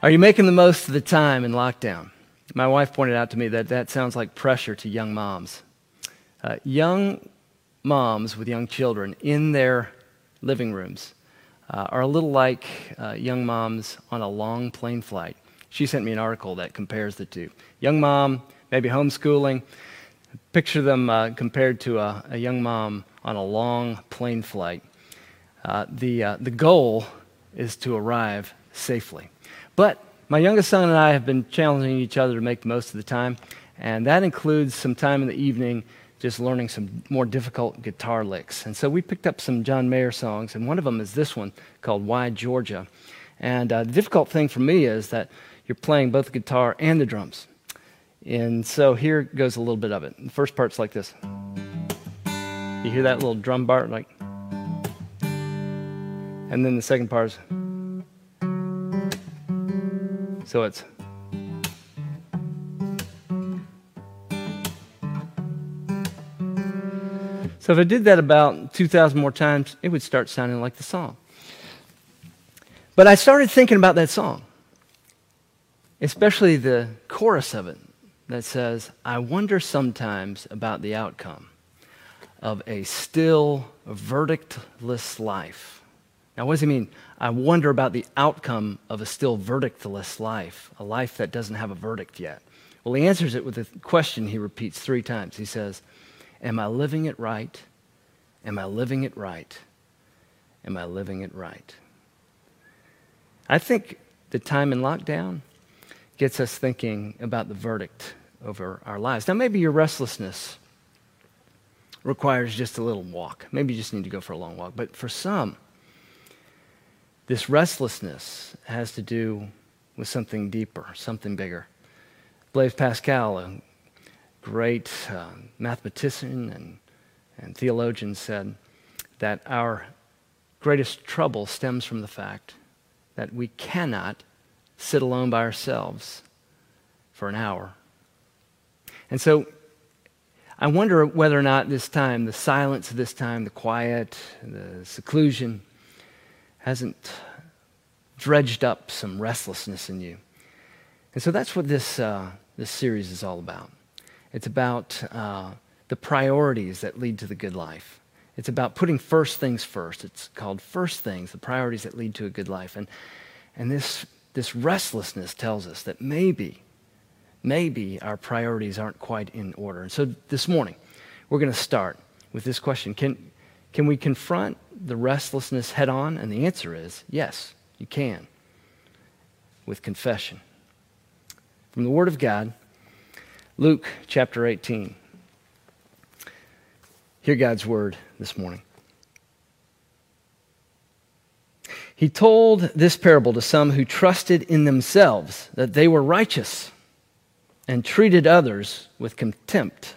Are you making the most of the time in lockdown? My wife pointed out to me that that sounds like pressure to young moms. Uh, young moms with young children in their living rooms uh, are a little like uh, young moms on a long plane flight. She sent me an article that compares the two. Young mom, maybe homeschooling. Picture them uh, compared to a, a, young mom on a long plane flight. Uh, the, uh, the goal is to arrive safely. But my youngest son and I have been challenging each other to make the most of the time, and that includes some time in the evening just learning some more difficult guitar licks. And so we picked up some John Mayer songs, and one of them is this one called Why Georgia. And uh, the difficult thing for me is that you're playing both the guitar and the drums. And so here goes a little bit of it. The first part's like this. You hear that little drum part, like. And then the second part is. So it's. So if I did that about 2,000 more times, it would start sounding like the song. But I started thinking about that song, especially the chorus of it that says, I wonder sometimes about the outcome of a still verdictless life. Now, what does he mean? I wonder about the outcome of a still verdictless life, a life that doesn't have a verdict yet. Well, he answers it with a question he repeats three times. He says, Am I living it right? Am I living it right? Am I living it right? I think the time in lockdown gets us thinking about the verdict over our lives. Now, maybe your restlessness requires just a little walk. Maybe you just need to go for a long walk. But for some, this restlessness has to do with something deeper, something bigger. Blaise Pascal, a great uh, mathematician and, and theologian, said that our greatest trouble stems from the fact that we cannot sit alone by ourselves for an hour. And so I wonder whether or not this time, the silence of this time, the quiet, the seclusion, hasn't dredged up some restlessness in you. And so that's what this, uh, this series is all about. It's about uh, the priorities that lead to the good life. It's about putting first things first. It's called First Things, the priorities that lead to a good life. And, and this, this restlessness tells us that maybe, maybe our priorities aren't quite in order. And so this morning, we're going to start with this question Can, can we confront the restlessness head on? And the answer is yes, you can, with confession. From the Word of God, Luke chapter 18. Hear God's word this morning. He told this parable to some who trusted in themselves that they were righteous and treated others with contempt.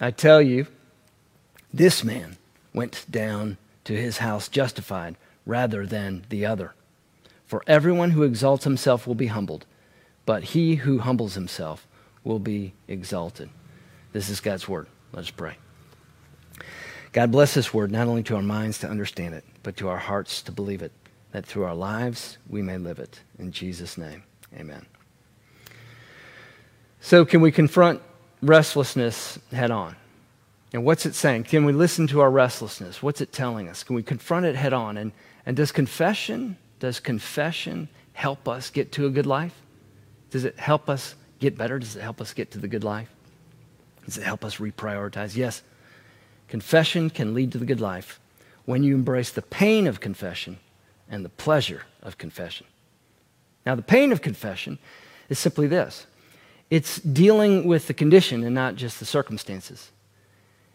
I tell you, this man went down to his house justified rather than the other. For everyone who exalts himself will be humbled, but he who humbles himself will be exalted. This is God's word. Let us pray. God bless this word not only to our minds to understand it, but to our hearts to believe it, that through our lives we may live it. In Jesus' name, amen. So, can we confront restlessness head on? And what's it saying? Can we listen to our restlessness? What's it telling us? Can we confront it head on? And, and does confession, does confession help us get to a good life? Does it help us get better? Does it help us get to the good life? Does it help us reprioritize? Yes, Confession can lead to the good life when you embrace the pain of confession and the pleasure of confession. Now, the pain of confession is simply this it's dealing with the condition and not just the circumstances.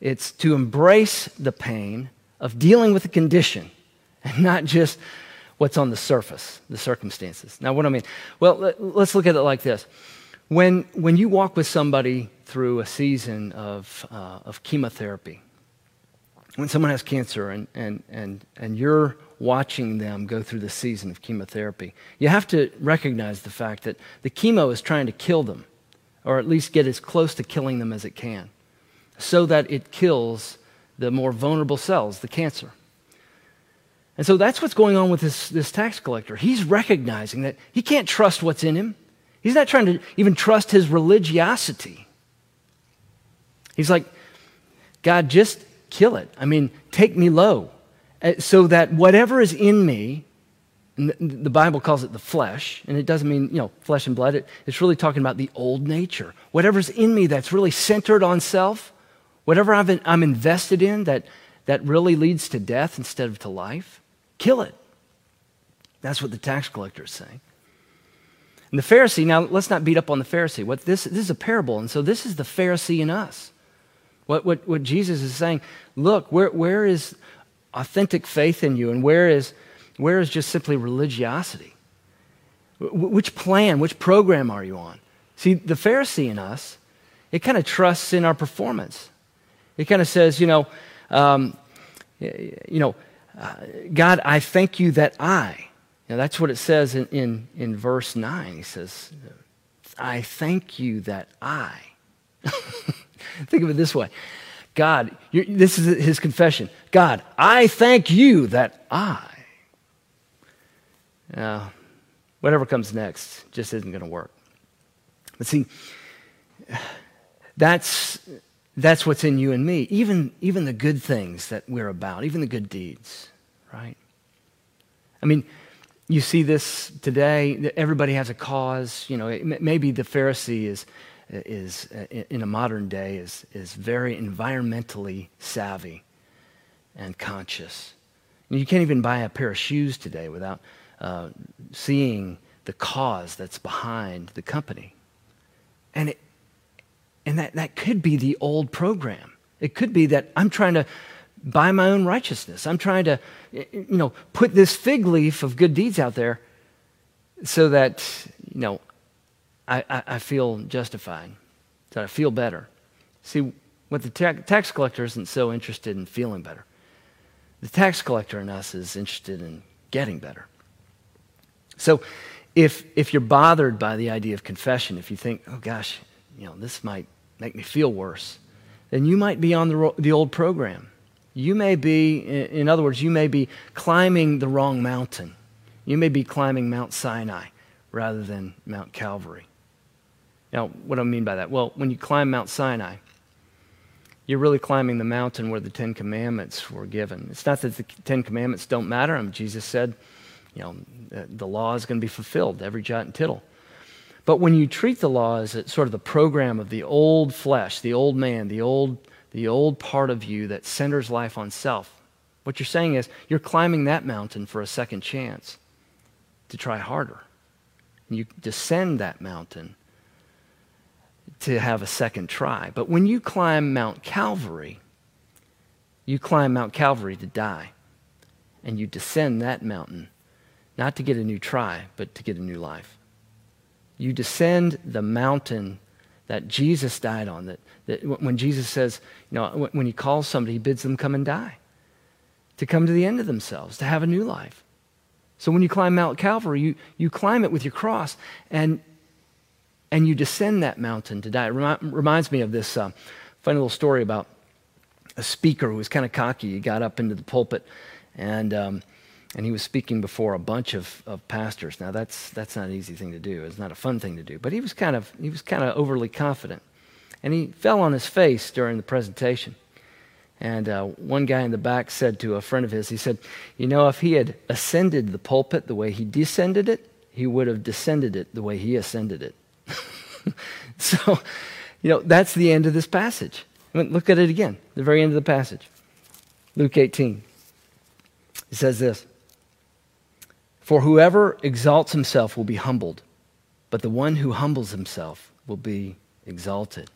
It's to embrace the pain of dealing with the condition and not just what's on the surface, the circumstances. Now, what do I mean? Well, let, us look at it like this. When, when you walk with somebody through a season of, uh, of chemotherapy, when someone has cancer and, and, and, and you're watching them go through the season of chemotherapy, you have to recognize the fact that the chemo is trying to kill them, or at least get as close to killing them as it can, so that it kills the more vulnerable cells, the cancer. And so that's what's going on with this, this tax collector. He's recognizing that he can't trust what's in him. He's not trying to even trust his religiosity. He's like, God, just kill it. I mean, take me low uh, so that whatever is in me, the Bible calls it the flesh, and it doesn't mean, you know, flesh and blood. It, it's really talking about the old nature. Whatever's in me that's really centered on self, whatever been, I'm invested in that, that really leads to death instead of to life, kill it. That's what the tax collector is saying. And the Pharisee, now let's not beat up on the Pharisee. What this, this is a parable, and so this is the Pharisee in us. What, what, what Jesus is saying, look, where, where is authentic faith in you and where is, where is just simply religiosity? which plan, which program are you on? See, the Pharisee in us, it kind of trusts in our performance. It kind of says, you know, um, you know, uh, God, I thank you that I. That's what it says in, in, in verse 9. He says, I thank you that I. Think of it this way God, this is his confession God, I thank you that I. Now, whatever comes next just isn't going to work. But see, that's, that's what's in you and me. Even, even the good things that we're about, even the good deeds, right? I mean, you see this today. Everybody has a cause. You know, maybe the Pharisee is is uh, in a modern day is, is very environmentally savvy and conscious. You can't even buy a pair of shoes today without uh, seeing the cause that's behind the company. And, it, and that, that could be the old program. It could be that I'm trying to buy my own righteousness. I'm trying to, you know, put this fig leaf of good deeds out there so that, you know, I, I, I feel justified, that I feel better. See, what the tax collector isn't so interested in feeling better. The tax collector in us is interested in getting better. So, if, if you're bothered by the idea of confession, if you think, oh gosh, you know, this might make me feel worse, then you might be on the, the old program. You may be, in other words, you may be climbing the wrong mountain. You may be climbing Mount Sinai rather than Mount Calvary. Now, what do I mean by that? Well, when you climb Mount Sinai, you're really climbing the mountain where the Ten Commandments were given. It's not that the Ten Commandments don't matter. I mean, Jesus said, you know, uh, the law is going to be fulfilled, every jot and tittle. But when you treat the law as sort of the program of the old flesh, the old man, the old, the old part of you that centers life on self, what you're saying is you're climbing that mountain for a second chance to try harder. You descend that mountain to have a second try. But when you climb Mount Calvary, you climb Mount Calvary to die. And you descend that mountain, not to get a new try, but to get a new life. You descend the mountain that Jesus died on. That, that when Jesus says, you know, when he calls somebody, he bids them come and die, to come to the end of themselves, to have a new life. So when you climb Mount Calvary, you, you climb it with your cross, and and you descend that mountain to die. It remi- reminds me of this uh, funny little story about a speaker who was kind of cocky. He got up into the pulpit and, um, and he was speaking before a bunch of, of pastors. Now, that's, that's not an easy thing to do. It's not a fun thing to do. But he was kind of, he was kind of overly confident. And he fell on his face during the presentation. And uh, one guy in the back said to a friend of his, he said, You know, if he had ascended the pulpit the way he descended it, he would have descended it the way he ascended it. so, you know, that's the end of this passage. look at it again, the very end of the passage. Luke 18. It says this For whoever exalts himself will be humbled, but the one who humbles himself will be exalted.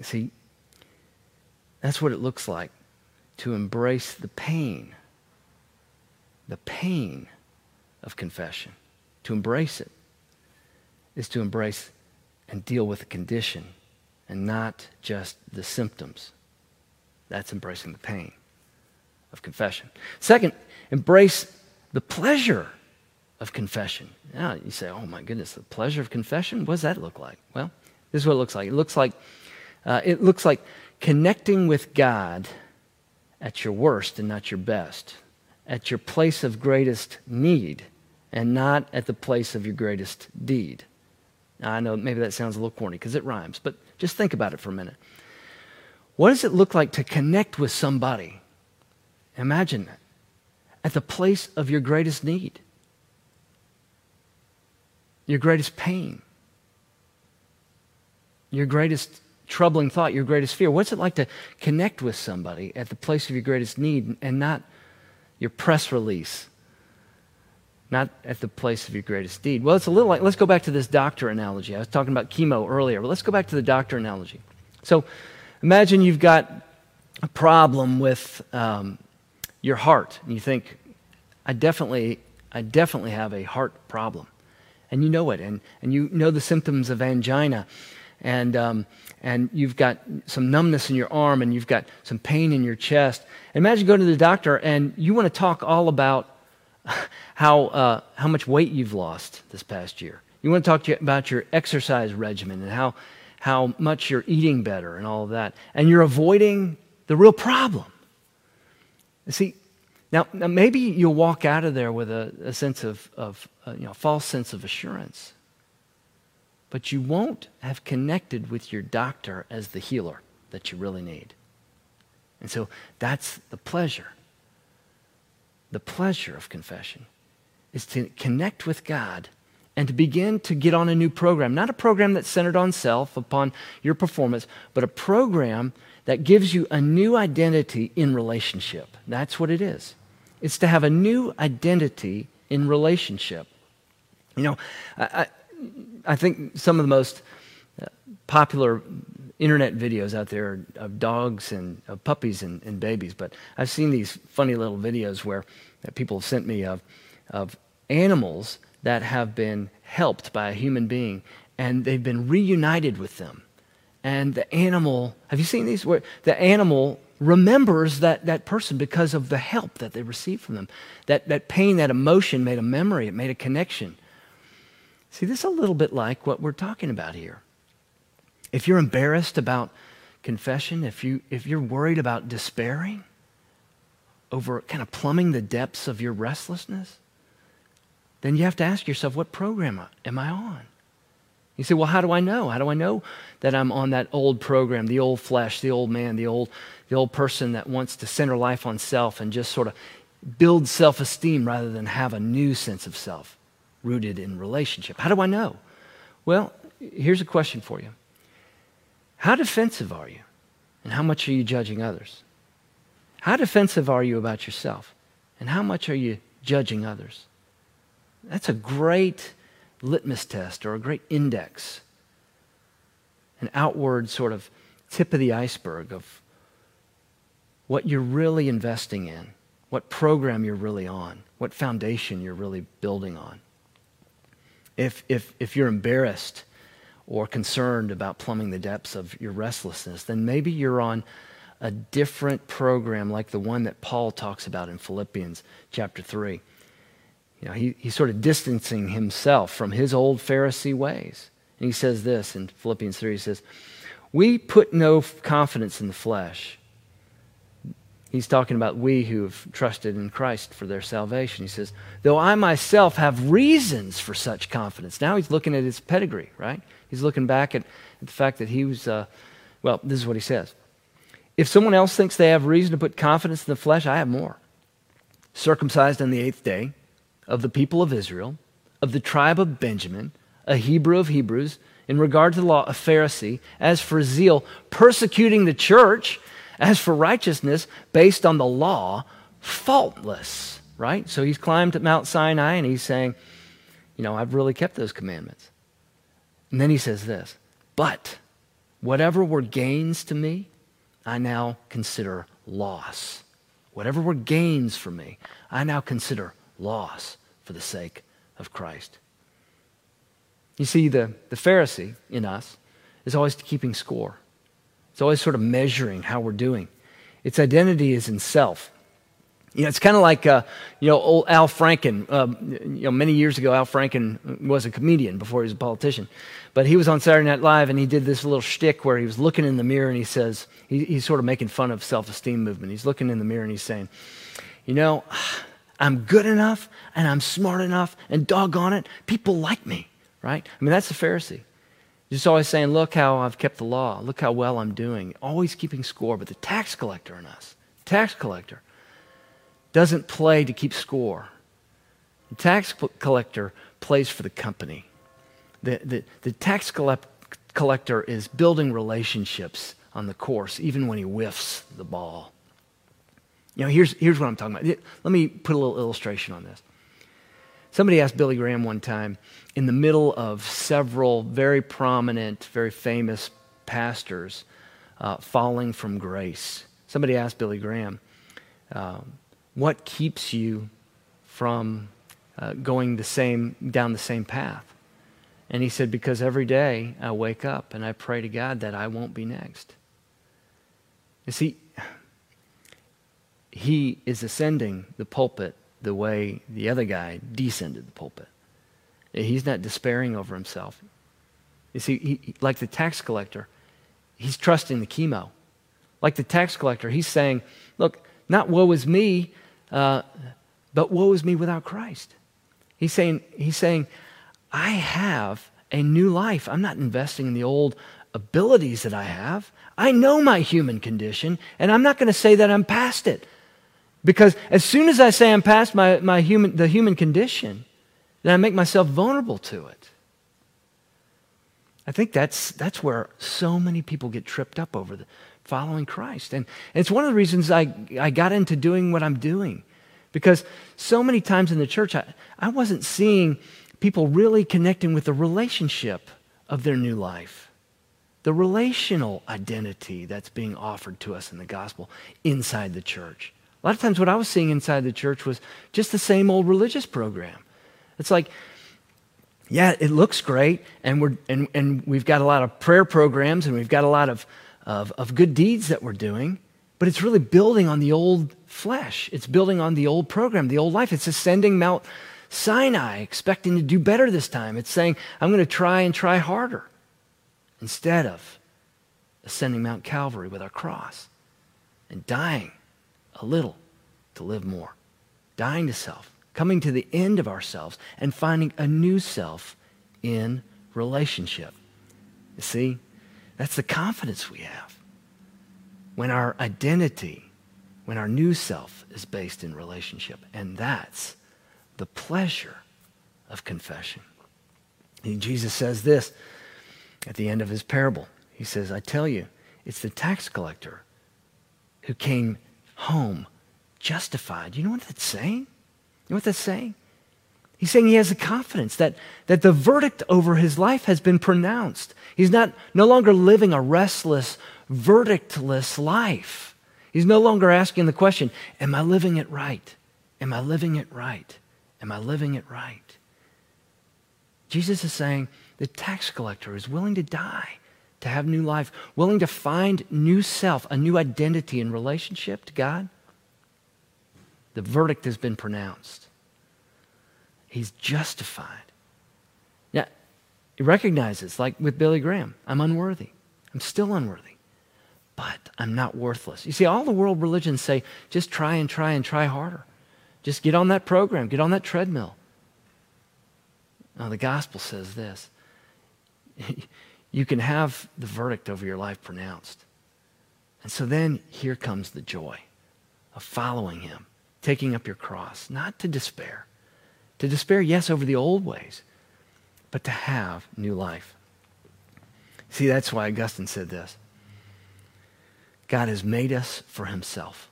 See, that's what it looks like to embrace the pain the pain of confession, to embrace it, is to embrace and deal with the condition and not just the symptoms. That's embracing the pain of confession. Second, embrace the pleasure of confession. Now you say, oh my goodness, the pleasure of confession? What does that look like? Well, this is what it looks like. It looks like uh, it looks like connecting with God at your worst and not your best, at your place of greatest need and not at the place of your greatest deed. Now, I know maybe that sounds a little corny because it rhymes, but just think about it for a minute. What does it look like to connect with somebody? Imagine that. At the place of your greatest need, your greatest pain, your greatest troubling thought, your greatest fear. What's it like to connect with somebody at the place of your greatest need and not your press release, not at the place of your greatest deed? Well, it's a little like, let's go back to this doctor analogy. I was talking about chemo earlier, but let's go back to the doctor analogy. So imagine you've got a problem with um, your heart, and you think, I definitely, I definitely have a heart problem. And you know it, and, and you know the symptoms of angina and, um, and you've got some numbness in your arm and you've got some pain in your chest. Imagine going to the doctor and you want to talk all about how, uh, how much weight you've lost this past year. You want to talk to about your exercise regimen and how, how much you're eating better and all of that. And you're avoiding the real problem. See, now, now maybe you'll walk out of there with a, a sense of, of uh, you know, false sense of assurance but you won't have connected with your doctor as the healer that you really need. And so that's the pleasure. The pleasure of confession is to connect with God and to begin to get on a new program. Not a program that's centered on self, upon your performance, but a program that gives you a new identity in relationship. That's what it is. It's to have a new identity in relationship. You know, I, I think some of the most uh, popular internet videos out there of dogs and of puppies and, and, babies, but I've seen these funny little videos where people have sent me of, of animals that have been helped by a human being and they've been reunited with them. And the animal, have you seen these? Where the animal remembers that, that person because of the help that they received from them. That, that pain, that emotion made a memory, it made a connection. See, this is a little bit like what we're talking about here. If you're embarrassed about confession, if, you, if you're worried about despairing over kind of plumbing the depths of your restlessness, then you have to ask yourself, what program am I on? You say, well, how do I know? How do I know that I'm on that old program, the old flesh, the old man, the old, the old person that wants to center life on self and just sort of build self esteem rather than have a new sense of self? rooted in relationship. How do I know? Well, here's a question for you How defensive are you? And how much are you judging others? How defensive are you about yourself? And how much are you judging others? That's a great litmus test or a great index, an outward sort of tip of the iceberg of what you're really investing in, what program you're really on, what foundation you're really building on. If, if, if you're embarrassed or concerned about plumbing the depths of your restlessness, then maybe you're on a different program like the one that Paul talks about in Philippians chapter 3. You know, he, he's sort of distancing himself from his old Pharisee ways. And he says this in Philippians 3 he says, We put no confidence in the flesh He's talking about we who have trusted in Christ for their salvation. He says, Though I myself have reasons for such confidence. Now he's looking at his pedigree, right? He's looking back at, at the fact that he was, uh, well, this is what he says. If someone else thinks they have reason to put confidence in the flesh, I have more. Circumcised on the eighth day, of the people of Israel, of the tribe of Benjamin, a Hebrew of Hebrews, in regard to the law, a Pharisee, as for zeal, persecuting the church as for righteousness based on the law, faultless, right? So he's climbed Mount Sinai and he's saying, you know, I've really kept those commandments. And then he says this, but whatever were gains to me, I now consider loss. Whatever were gains for me, I now consider loss for the sake of Christ. You see, the, the Pharisee in us is always keeping score. It's always sort of measuring how we're doing. Its identity is in self. You know, it's kind of like, uh, you know, old Al Franken. Um, you know, many years ago, Al Franken was a comedian before he was a politician. But he was on Saturday Night Live and he did this little shtick where he was looking in the mirror and he says, he, he's sort of making fun of self esteem movement. He's looking in the mirror and he's saying, you know, I'm good enough and I'm smart enough and doggone it, people like me, right? I mean, that's the Pharisee. Just always saying, look how I've kept the law. Look how well I'm doing. Always keeping score. But the tax collector in us, tax collector, doesn't play to keep score. The tax collector plays for the company. The, the, the tax collector is building relationships on the course, even when he whiffs the ball. You know, here's, here's what I'm talking about. Let me put a little illustration on this. Somebody asked Billy Graham one time, in the middle of several very prominent, very famous pastors uh, falling from grace. Somebody asked Billy Graham, um, what keeps you from uh, going the same down the same path? And he said, Because every day I wake up and I pray to God that I won't be next. You see, he is ascending the pulpit the way the other guy descended the pulpit. He's not despairing over himself. You see, he, like the tax collector, he's trusting the chemo. Like the tax collector, he's saying, Look, not woe is me, uh, but woe is me without Christ. He's saying, he's saying, I have a new life. I'm not investing in the old abilities that I have. I know my human condition, and I'm not going to say that I'm past it. Because as soon as I say I'm past my, my human, the human condition, then I make myself vulnerable to it. I think that's, that's where so many people get tripped up over the, following Christ. And, and it's one of the reasons I, I got into doing what I'm doing. Because so many times in the church, I, I wasn't seeing people really connecting with the relationship of their new life, the relational identity that's being offered to us in the gospel inside the church. A lot of times, what I was seeing inside the church was just the same old religious program. It's like, yeah, it looks great, and, we're, and, and we've got a lot of prayer programs, and we've got a lot of of, of good deeds that we're doing, but it's really building on the old flesh. It's building on the old program, the old life. It's ascending Mount Sinai, expecting to do better this time. It's saying, I'm going to try and try harder instead of ascending Mount Calvary with our cross and dying a little to live more, dying to self, coming to the end of ourselves and finding a new self in relationship. You see, that's the confidence we have. When our identity, when our new self is based in relationship. And that's the pleasure of confession. And Jesus says this at the end of his parable. He says, I tell you, it's the tax collector who came home justified. You know what that's saying? You know what that's saying? He's saying he has the confidence that, that the verdict over his life has been pronounced. He's not no longer living a restless, verdictless life. He's no longer asking the question, Am I living it right? Am I living it right? Am I living it right? Jesus is saying the tax collector is willing to die to have new life, willing to find new self, a new identity in relationship to God. The verdict has been pronounced. He's justified. Yeah, he recognizes, like with Billy Graham, I'm unworthy. I'm still unworthy. But I'm not worthless. You see, all the world religions say just try and try and try harder. Just get on that program, get on that treadmill. Now, the gospel says this you can have the verdict over your life pronounced. And so then here comes the joy of following him, taking up your cross, not to despair, to despair, yes, over the old ways, but to have new life. See, that's why Augustine said this God has made us for himself,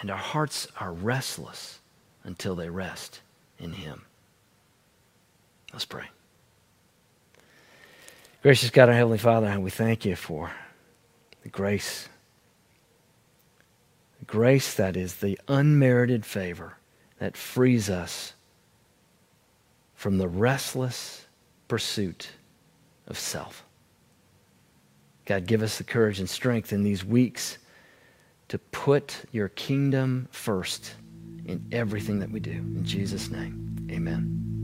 and our hearts are restless until they rest in him. Let's pray. Gracious God, our Heavenly Father, we thank you for the grace. The grace that is the unmerited favor that frees us from the restless pursuit of self. God, give us the courage and strength in these weeks to put your kingdom first in everything that we do. In Jesus' name, amen.